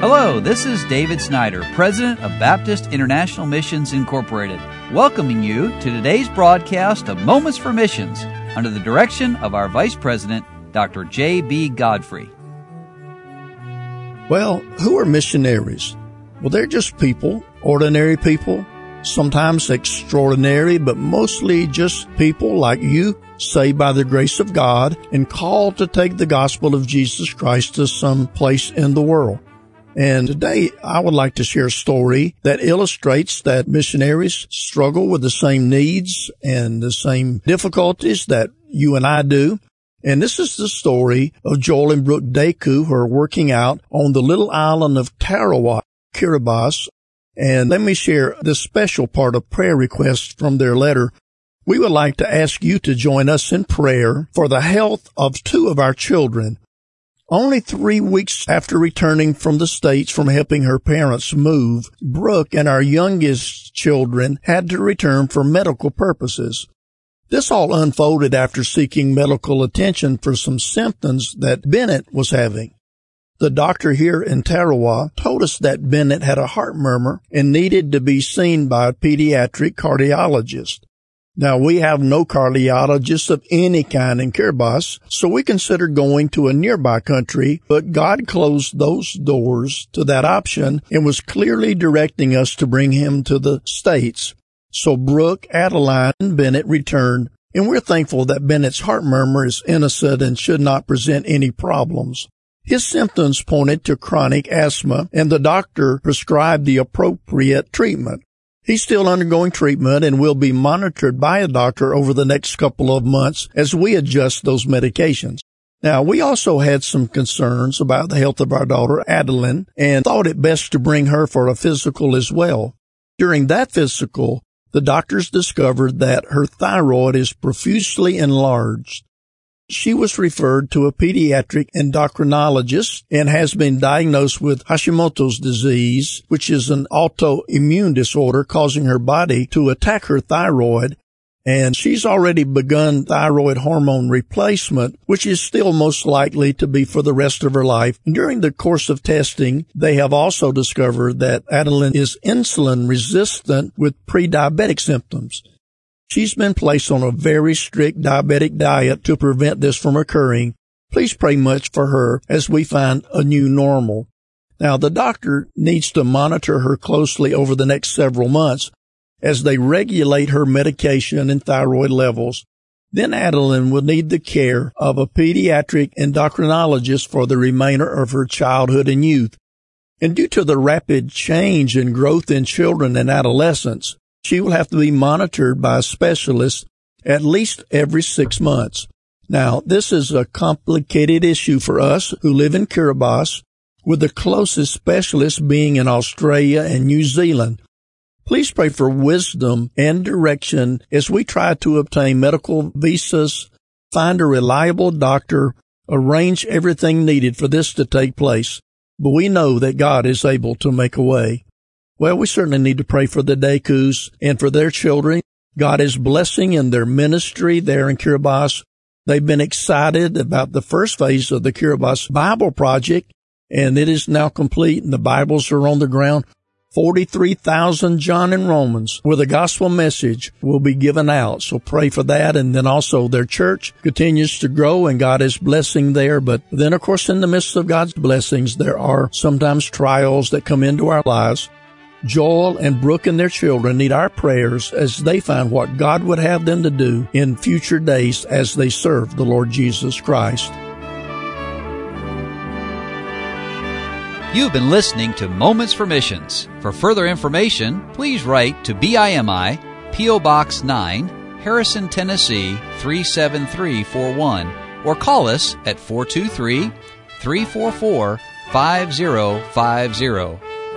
Hello, this is David Snyder, President of Baptist International Missions Incorporated, welcoming you to today's broadcast of Moments for Missions under the direction of our Vice President, Dr. J.B. Godfrey. Well, who are missionaries? Well, they're just people, ordinary people, sometimes extraordinary, but mostly just people like you, saved by the grace of God and called to take the gospel of Jesus Christ to some place in the world. And today I would like to share a story that illustrates that missionaries struggle with the same needs and the same difficulties that you and I do. And this is the story of Joel and Brooke Deku who are working out on the little island of Tarawa, Kiribati. And let me share this special part of prayer request from their letter. We would like to ask you to join us in prayer for the health of two of our children only three weeks after returning from the States from helping her parents move, Brooke and our youngest children had to return for medical purposes. This all unfolded after seeking medical attention for some symptoms that Bennett was having. The doctor here in Tarawa told us that Bennett had a heart murmur and needed to be seen by a pediatric cardiologist. Now we have no cardiologists of any kind in Kiribati, so we considered going to a nearby country, but God closed those doors to that option and was clearly directing us to bring him to the States. So Brooke, Adeline, and Bennett returned, and we're thankful that Bennett's heart murmur is innocent and should not present any problems. His symptoms pointed to chronic asthma, and the doctor prescribed the appropriate treatment. He's still undergoing treatment and will be monitored by a doctor over the next couple of months as we adjust those medications. Now, we also had some concerns about the health of our daughter, Adeline, and thought it best to bring her for a physical as well. During that physical, the doctors discovered that her thyroid is profusely enlarged she was referred to a pediatric endocrinologist and has been diagnosed with Hashimoto's disease, which is an autoimmune disorder causing her body to attack her thyroid. And she's already begun thyroid hormone replacement, which is still most likely to be for the rest of her life. During the course of testing, they have also discovered that Adeline is insulin resistant with pre-diabetic symptoms. She's been placed on a very strict diabetic diet to prevent this from occurring. Please pray much for her as we find a new normal. Now, the doctor needs to monitor her closely over the next several months as they regulate her medication and thyroid levels. Then Adeline will need the care of a pediatric endocrinologist for the remainder of her childhood and youth. And due to the rapid change and growth in children and adolescents, she will have to be monitored by a specialist at least every six months. Now, this is a complicated issue for us who live in Kiribati, with the closest specialist being in Australia and New Zealand. Please pray for wisdom and direction as we try to obtain medical visas, find a reliable doctor, arrange everything needed for this to take place. But we know that God is able to make a way. Well, we certainly need to pray for the Dekus and for their children. God is blessing in their ministry there in Kiribati. They've been excited about the first phase of the Kiribati Bible Project, and it is now complete, and the Bibles are on the ground. 43,000 John and Romans with a gospel message will be given out. So pray for that. And then also their church continues to grow and God is blessing there. But then of course in the midst of God's blessings, there are sometimes trials that come into our lives. Joel and Brooke and their children need our prayers as they find what God would have them to do in future days as they serve the Lord Jesus Christ. You've been listening to Moments for Missions. For further information, please write to BIMI, P.O. Box 9, Harrison, Tennessee 37341, or call us at 423 344 5050